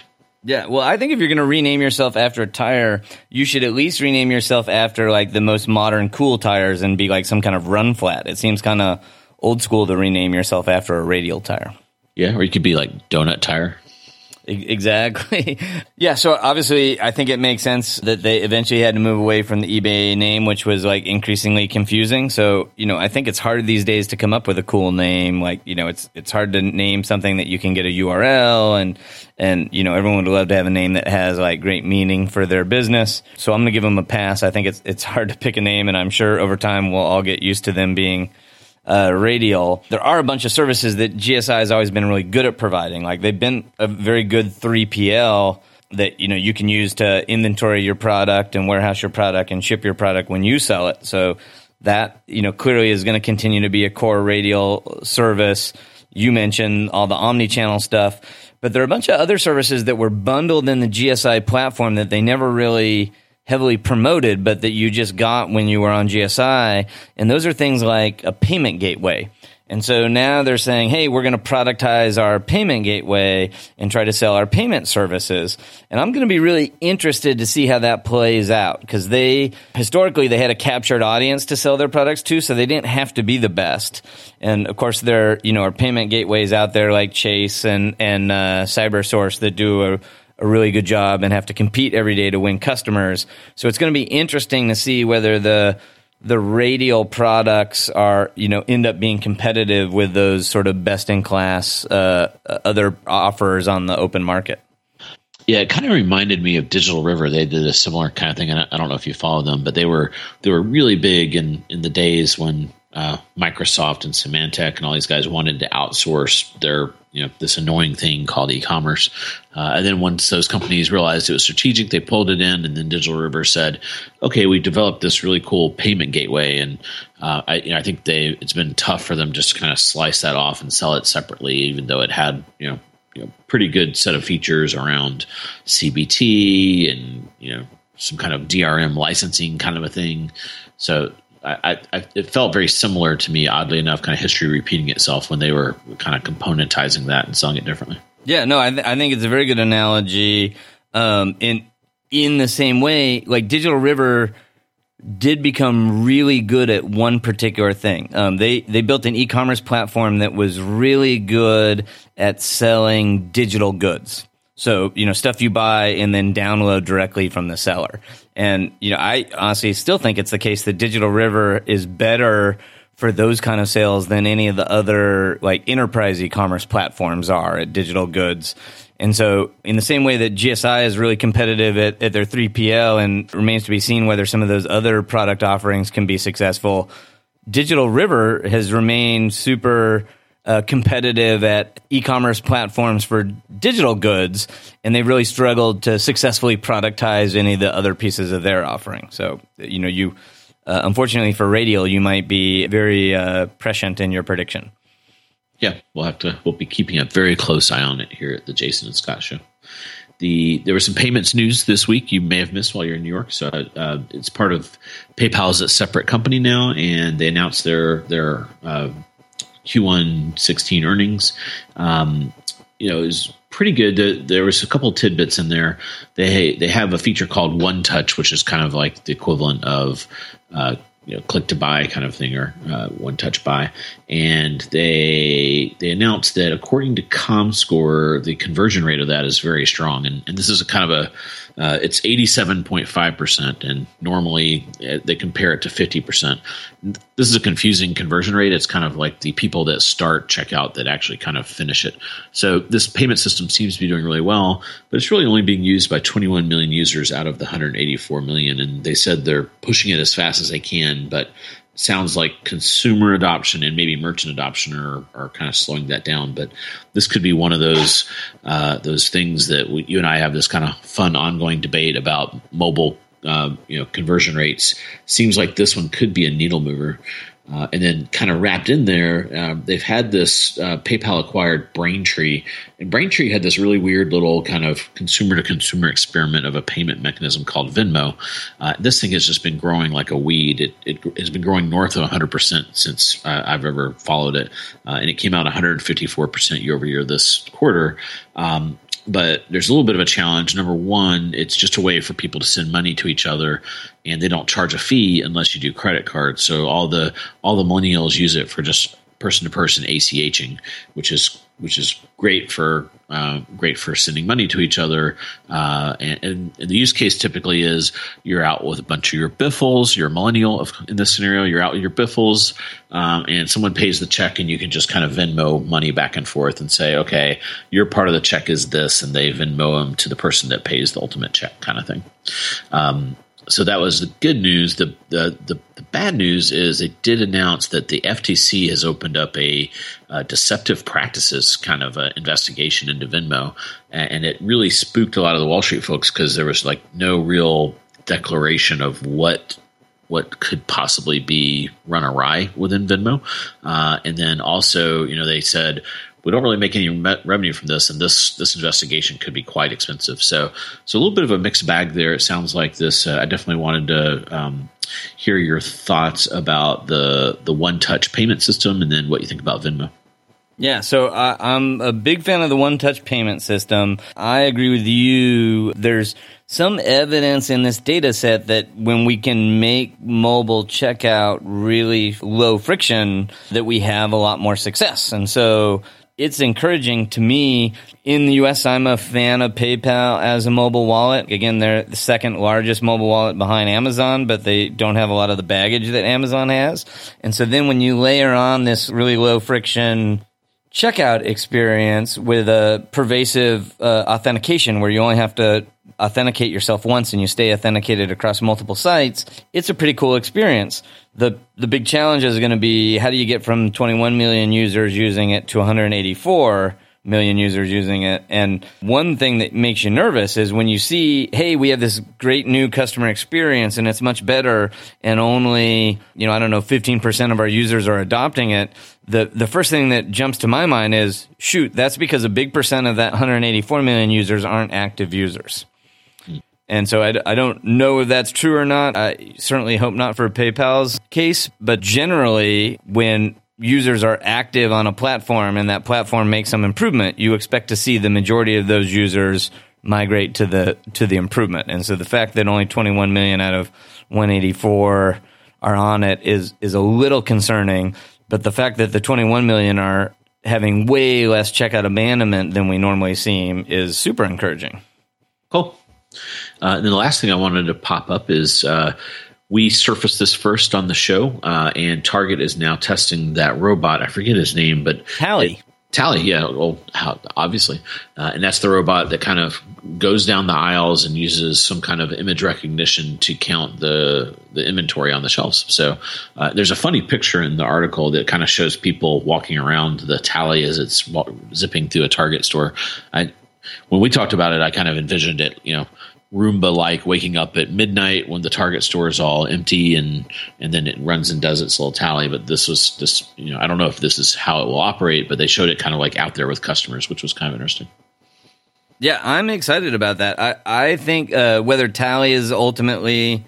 Yeah, well, I think if you're going to rename yourself after a tire, you should at least rename yourself after like the most modern, cool tires and be like some kind of run flat. It seems kind of old school to rename yourself after a radial tire. Yeah, or you could be like donut tire. Exactly. yeah. So obviously, I think it makes sense that they eventually had to move away from the eBay name, which was like increasingly confusing. So you know, I think it's hard these days to come up with a cool name. Like you know, it's it's hard to name something that you can get a URL and and you know everyone would love to have a name that has like great meaning for their business. So I'm to give them a pass. I think it's it's hard to pick a name, and I'm sure over time we'll all get used to them being uh, Radial, there are a bunch of services that GSI has always been really good at providing. Like they've been a very good 3PL that you know you can use to inventory your product and warehouse your product and ship your product when you sell it. So that you know clearly is going to continue to be a core Radial service. You mentioned all the omni-channel stuff, but there are a bunch of other services that were bundled in the GSI platform that they never really heavily promoted, but that you just got when you were on GSI. And those are things like a payment gateway. And so now they're saying, hey, we're going to productize our payment gateway and try to sell our payment services. And I'm going to be really interested to see how that plays out because they historically they had a captured audience to sell their products to, so they didn't have to be the best. And of course, there you know are payment gateways out there like Chase and and uh, CyberSource that do a a really good job and have to compete every day to win customers. So it's going to be interesting to see whether the the radial products are you know end up being competitive with those sort of best in class uh, other offers on the open market. Yeah, it kind of reminded me of Digital River. They did a similar kind of thing, I don't know if you follow them, but they were they were really big in in the days when uh, Microsoft and Symantec and all these guys wanted to outsource their you know this annoying thing called e-commerce. Uh, and then once those companies realized it was strategic, they pulled it in, and then Digital River said, "Okay, we developed this really cool payment gateway." And uh, I, you know, I think they it's been tough for them just to kind of slice that off and sell it separately, even though it had you know, you know pretty good set of features around CBT and you know some kind of DRM licensing kind of a thing. So I, I, it felt very similar to me, oddly enough, kind of history repeating itself when they were kind of componentizing that and selling it differently. Yeah, no, I, th- I think it's a very good analogy. Um, in in the same way, like Digital River did become really good at one particular thing. Um, they they built an e-commerce platform that was really good at selling digital goods. So, you know, stuff you buy and then download directly from the seller. And, you know, I honestly still think it's the case that Digital River is better for those kind of sales than any of the other like enterprise e-commerce platforms are at digital goods. And so, in the same way that GSI is really competitive at, at their 3PL and remains to be seen whether some of those other product offerings can be successful, Digital River has remained super uh, competitive at e-commerce platforms for digital goods, and they've really struggled to successfully productize any of the other pieces of their offering. So, you know, you uh, unfortunately for Radial, you might be very uh, prescient in your prediction. Yeah, we'll have to. We'll be keeping a very close eye on it here at the Jason and Scot show. The there was some payments news this week you may have missed while you're in New York. So uh, it's part of PayPal's a separate company now, and they announced their their uh, Q1 16 earnings. Um, you know, was pretty good. There was a couple tidbits in there. They they have a feature called One Touch, which is kind of like the equivalent of uh, you know click to buy kind of thing or uh, one touch buy and they they announced that according to comscore the conversion rate of that is very strong. And, and this is a kind of a uh, it's 87.5% and normally uh, they compare it to 50% this is a confusing conversion rate. It's kind of like the people that start checkout that actually kind of finish it. So this payment system seems to be doing really well but it's really only being used by 21 million users out of the 184 million. And they said they're pushing it as fast as they can but sounds like consumer adoption and maybe merchant adoption are, are kind of slowing that down. But this could be one of those uh, those things that we, you and I have this kind of fun ongoing debate about mobile. Uh, you know, conversion rates seems like this one could be a needle mover. Uh, and then, kind of wrapped in there, uh, they've had this uh, PayPal acquired Braintree, and Braintree had this really weird little kind of consumer to consumer experiment of a payment mechanism called Venmo. Uh, this thing has just been growing like a weed. It, it has been growing north of 100% since uh, I've ever followed it, uh, and it came out 154% year over year this quarter. Um, but there's a little bit of a challenge. Number one, it's just a way for people to send money to each other, and they don't charge a fee unless you do credit cards. So all the all the millennials use it for just person to person ACHing, which is which is great for uh, great for sending money to each other. Uh, and, and, the use case typically is you're out with a bunch of your biffles, you're a millennial in this scenario, you're out with your biffles, um, and someone pays the check, and you can just kind of Venmo money back and forth and say, okay, your part of the check is this, and they Venmo them to the person that pays the ultimate check, kind of thing. Um, so that was the good news. The, the, the bad news is it did announce that the FTC has opened up a uh, deceptive practices kind of uh, investigation into Venmo, and it really spooked a lot of the Wall Street folks because there was like no real declaration of what what could possibly be run awry within Venmo, uh, and then also you know they said we don't really make any revenue from this, and this this investigation could be quite expensive. So, so a little bit of a mixed bag there. It sounds like this. Uh, I definitely wanted to um, hear your thoughts about the the one touch payment system, and then what you think about Venmo. Yeah, so I, I'm a big fan of the one touch payment system. I agree with you. There's some evidence in this data set that when we can make mobile checkout really low friction, that we have a lot more success. And so it's encouraging to me. In the US, I'm a fan of PayPal as a mobile wallet. Again, they're the second largest mobile wallet behind Amazon, but they don't have a lot of the baggage that Amazon has. And so then when you layer on this really low friction checkout experience with a pervasive uh, authentication where you only have to authenticate yourself once and you stay authenticated across multiple sites, it's a pretty cool experience. The the big challenge is going to be how do you get from 21 million users using it to 184 million users using it. And one thing that makes you nervous is when you see, hey, we have this great new customer experience and it's much better and only, you know, I don't know, 15% of our users are adopting it. The the first thing that jumps to my mind is, shoot, that's because a big percent of that 184 million users aren't active users. And so I, I don't know if that's true or not. I certainly hope not for PayPal's case, but generally, when users are active on a platform and that platform makes some improvement, you expect to see the majority of those users migrate to the to the improvement. And so the fact that only 21 million out of 184 are on it is is a little concerning, but the fact that the 21 million are having way less checkout abandonment than we normally see is super encouraging. Cool. Uh, and then the last thing I wanted to pop up is uh, we surfaced this first on the show, uh, and Target is now testing that robot. I forget his name, but Tally. It, Tally, yeah, well, how, obviously, uh, and that's the robot that kind of goes down the aisles and uses some kind of image recognition to count the the inventory on the shelves. So uh, there's a funny picture in the article that kind of shows people walking around the Tally as it's zipping through a Target store. I when we talked about it, I kind of envisioned it, you know, Roomba like waking up at midnight when the Target store is all empty and and then it runs and does its little tally. But this was this you know I don't know if this is how it will operate, but they showed it kind of like out there with customers, which was kind of interesting. Yeah, I'm excited about that. I I think uh, whether Tally is ultimately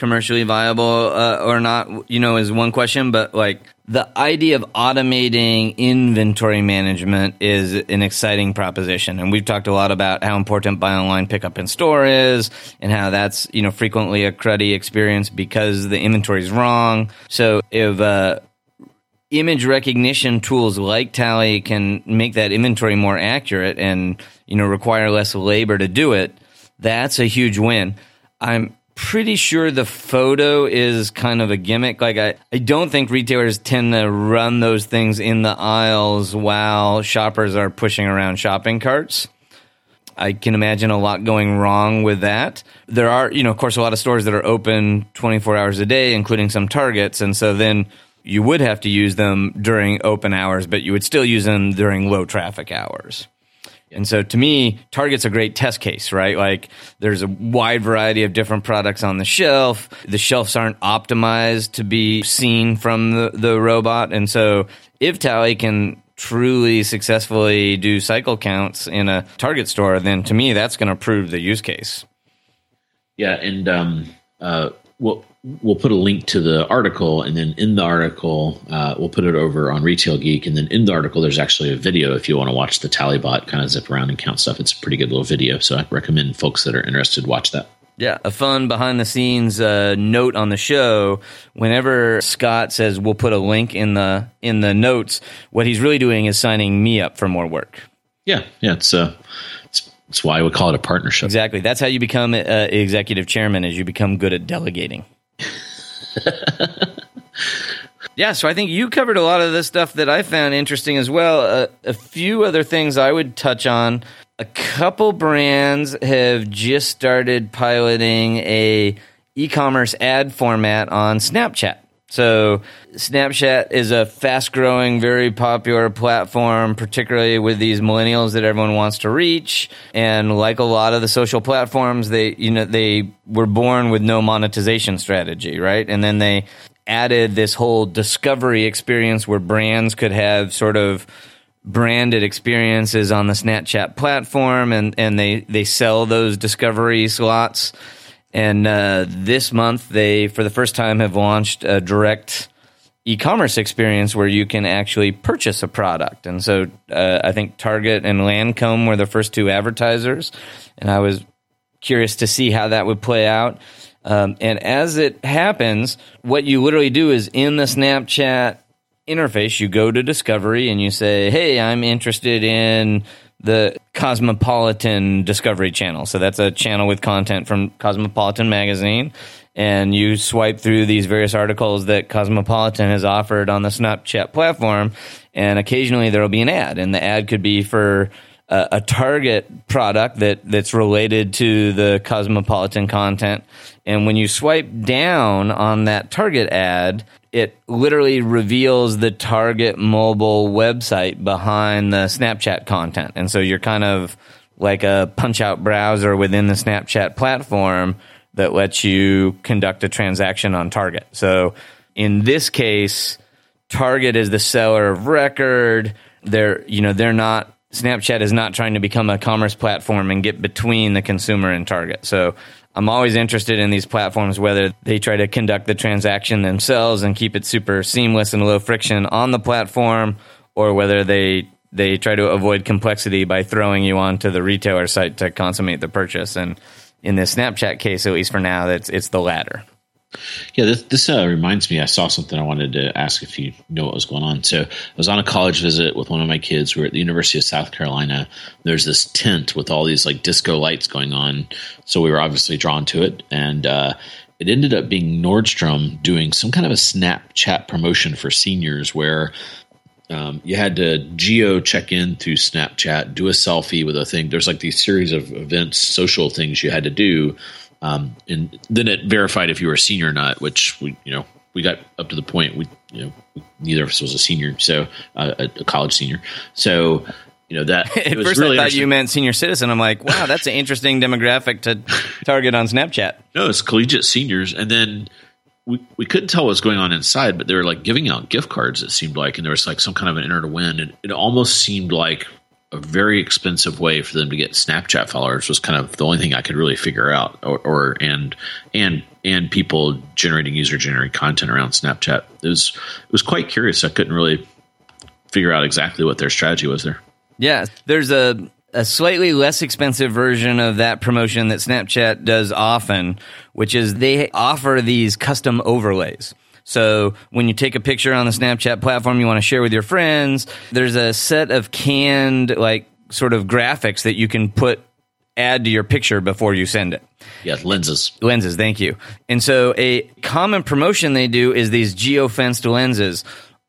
commercially viable uh, or not, you know, is one question. But like the idea of automating inventory management is an exciting proposition. And we've talked a lot about how important buy online, pick up in store is and how that's, you know, frequently a cruddy experience because the inventory is wrong. So if, uh, image recognition tools like Tally can make that inventory more accurate and, you know, require less labor to do it, that's a huge win. I'm pretty sure the photo is kind of a gimmick. Like I, I don't think retailers tend to run those things in the aisles while shoppers are pushing around shopping carts. I can imagine a lot going wrong with that. There are, you know, of course, a lot of stores that are open 24 hours a day, including some Targets. And so then you would have to use them during open hours, but you would still use them during low traffic hours. And so to me, Target's a great test case, right? Like there's a wide variety of different products on the shelf. The shelves aren't optimized to be seen from the, the robot. And so if Tally can truly successfully do cycle counts in a Target store, then to me, that's going to prove the use case. Yeah. And, um, uh, well, we'll put a link to the article, and then in the article, uh, we'll put it over on Retail Geek, and then in the article, there's actually a video if you want to watch the Tallybot kind of zip around and count stuff. It's a pretty good little video, so I recommend folks that are interested watch that. Yeah, a fun behind the scenes uh, note on the show. Whenever Scot says we'll put a link in the in the notes, what he's really doing is signing me up for more work. Yeah, yeah, it's uh, it's, it's why we call it a partnership. Exactly. That's how you become uh, executive chairman. Is you become good at delegating. yeah, so I think you covered a lot of the stuff that I found interesting as well. Uh, a few other things I would touch on. A couple brands have just started piloting a e-commerce ad format on Snapchat. So Snapchat is a fast growing, very popular platform, particularly with these millennials that everyone wants to reach. And like a lot of the social platforms, they, you know, they were born with no monetization strategy, right? And then they added this whole discovery experience where brands could have sort of branded experiences on the Snapchat platform and, and they, they sell those discovery slots and uh, this month, they, for the first time, have launched a direct e commerce experience where you can actually purchase a product. And so uh, I think Target and Lancome were the first two advertisers. And I was curious to see how that would play out. Um, and as it happens, what you literally do is in the Snapchat interface, you go to Discovery and you say, Hey, I'm interested in the Cosmopolitan Discovery Channel. So that's a channel with content from Cosmopolitan Magazine. And you swipe through these various articles that Cosmopolitan has offered on the Snapchat platform. And occasionally there will be an ad. And the ad could be for a, a Target product that, that's related to the Cosmopolitan content. And when you swipe down on that Target ad, it literally reveals the Target mobile website behind the Snapchat content. And so you're kind of like a punch out browser within the Snapchat platform that lets you conduct a transaction on Target. So in this case, Target is the seller of record. They're, you know, they're not Snapchat is not trying to become a commerce platform and get between the consumer and Target. So I'm always interested in these platforms, whether they try to conduct the transaction themselves and keep it super seamless and low friction on the platform, or whether they they try to avoid complexity by throwing you onto the retailer site to consummate the purchase. And in this Snapchat case, at least for now, that's it's the latter. Yeah, this, this uh, reminds me. I saw something I wanted to ask if you know what was going on. So I was on a college visit with one of my kids. We are at the University of South Carolina. There's this tent with all these like disco lights going on. So we were obviously drawn to it, and uh, it ended up being Nordstrom doing some kind of a Snapchat promotion for seniors where um, you had to geo check in through Snapchat, do a selfie with a thing. There's like these series of events, social things you had to do um, and then it verified if you were a senior or not, which we, you know, we got up to the point we, you know, neither of us was a senior, so uh, a, a, college senior. So, you know that. At first, really I thought you meant senior citizen. I'm like, wow, that's an interesting demographic to target on Snapchat. No, it's collegiate seniors, and then we, we couldn't tell what was going on inside, but they were like giving out gift cards. It seemed like, and there was like some kind of an enter to win, and it almost seemed like a very expensive way for them to get Snapchat followers was kind of the only thing I could really figure out, or, or and and and people generating user generated content around Snapchat. It was it was quite curious. I couldn't really figure out exactly what their strategy was there. Yeah, there's a a slightly less expensive version of that promotion that Snapchat does often, which is they offer these custom overlays. So when you take a picture on the Snapchat platform you want to share with your friends, there's a set of canned like sort of graphics that you can put add to your picture before you send it. Yes, lenses. Lenses, thank you. And so a common promotion they do is these geo-fenced lenses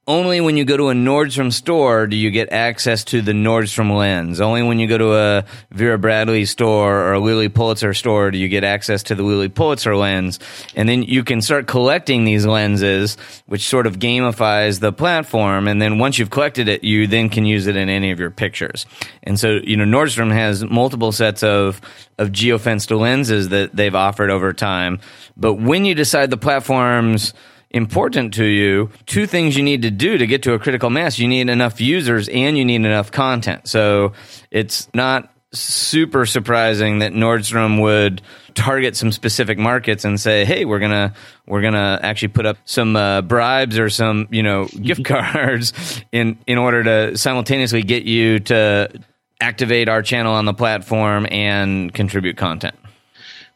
only when you go to a Nordstrom store do you get access to the Nordstrom lens. Only when you go to a Vera Bradley store or a Lilly Pulitzer store do you get access to the Lilly Pulitzer lens. And then you can start collecting these lenses, which sort of gamifies the platform. And then once you've collected it, you then can use it in any of your pictures. And so, you know, Nordstrom has multiple sets of, of geofenced lenses that they've offered over time. But when you decide the platform's important to you, two things you need to do to get to a critical mass. You need enough users and you need enough content. So it's not super surprising that Nordstrom would target some specific markets and say, "Hey, we're gonna we're gonna actually put up some uh, bribes or some you know gift cards in in order to simultaneously get you to activate our channel on the platform and contribute content."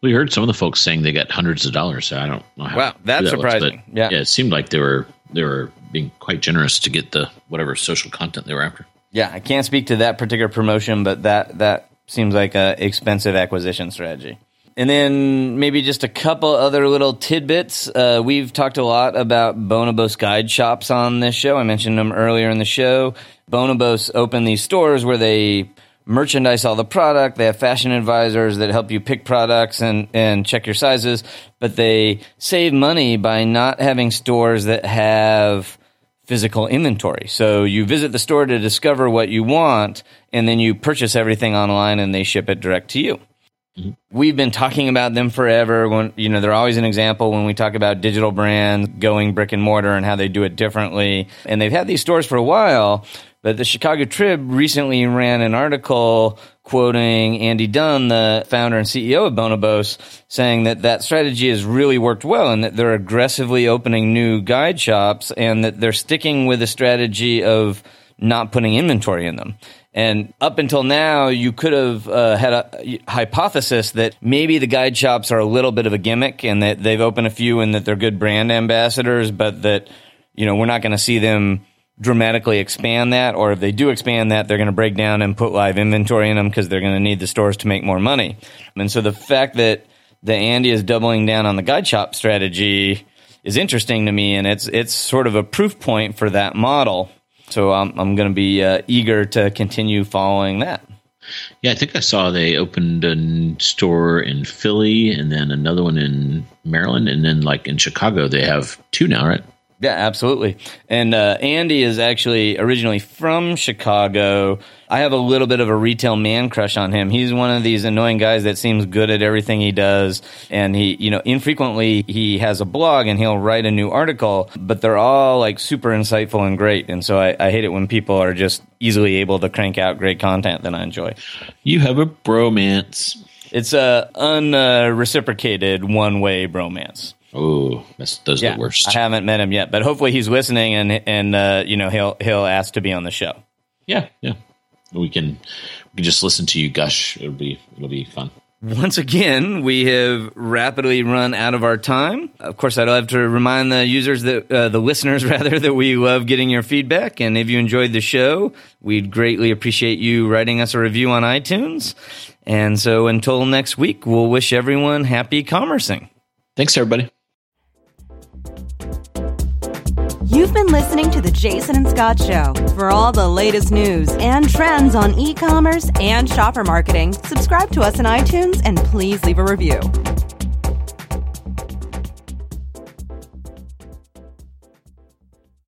We heard some of the folks saying they got hundreds of dollars. So I don't know how. Wow, that's that surprising. Was, yeah, yeah, it seemed like they were they were being quite generous to get the whatever social content they were after. Yeah, I can't speak to that particular promotion, but that that seems like a expensive acquisition strategy. And then maybe just a couple other little tidbits. Uh, we've talked a lot about Bonobos guide shops on this show. I mentioned them earlier in the show. Bonobos open these stores where they merchandise all the product. They have fashion advisors that help you pick products and, and check your sizes, but they save money by not having stores that have physical inventory. So you visit the store to discover what you want, and then you purchase everything online and they ship it direct to you. Mm-hmm. We've been talking about them forever. When you know, they're always an example when we talk about digital brands going brick and mortar and how they do it differently. And they've had these stores for a while, but the Chicago Trib recently ran an article quoting Andy Dunn, the founder and CEO of Bonobos, saying that that strategy has really worked well and that they're aggressively opening new guide shops and that they're sticking with a strategy of not putting inventory in them. And up until now, you could have uh, had a hypothesis that maybe the guide shops are a little bit of a gimmick and that they've opened a few and that they're good brand ambassadors, but that, you know, we're not going to see them dramatically expand that, or if they do expand that, they're going to break down and put live inventory in them because they're going to need the stores to make more money. And so the fact that the Andy is doubling down on the guide shop strategy is interesting to me, and it's it's sort of a proof point for that model. So I'm I'm going to be uh, eager to continue following that. Yeah, I think I saw they opened a store in Philly and then another one in Maryland, and then like in Chicago they have two now, right? Yeah, absolutely. And uh, Andy is actually originally from Chicago. I have a little bit of a retail man crush on him. He's one of these annoying guys that seems good at everything he does. And he, you know, infrequently he has a blog and he'll write a new article, but they're all like super insightful and great. And so I, I hate it when people are just easily able to crank out great content that I enjoy. You have a bromance. It's a unreciprocated one way bromance. Oh, that's those yeah, are the worst. I haven't met him yet, but hopefully he's listening and and uh, you know he'll he'll ask to be on the show. Yeah, yeah. We can we can just listen to you gush. It'll be it'll be fun. once again, we have rapidly run out of our time. Of course, I'd love to remind the users that, uh, the listeners rather, that we love getting your feedback. And if you enjoyed the show, we'd greatly appreciate you writing us a review on iTunes. And so until next week, we'll wish everyone happy commercing. Thanks, everybody. You've been listening to the Jason and Scot Show. For all the latest news and trends on e commerce and shopper marketing, subscribe to us on iTunes and please leave a review.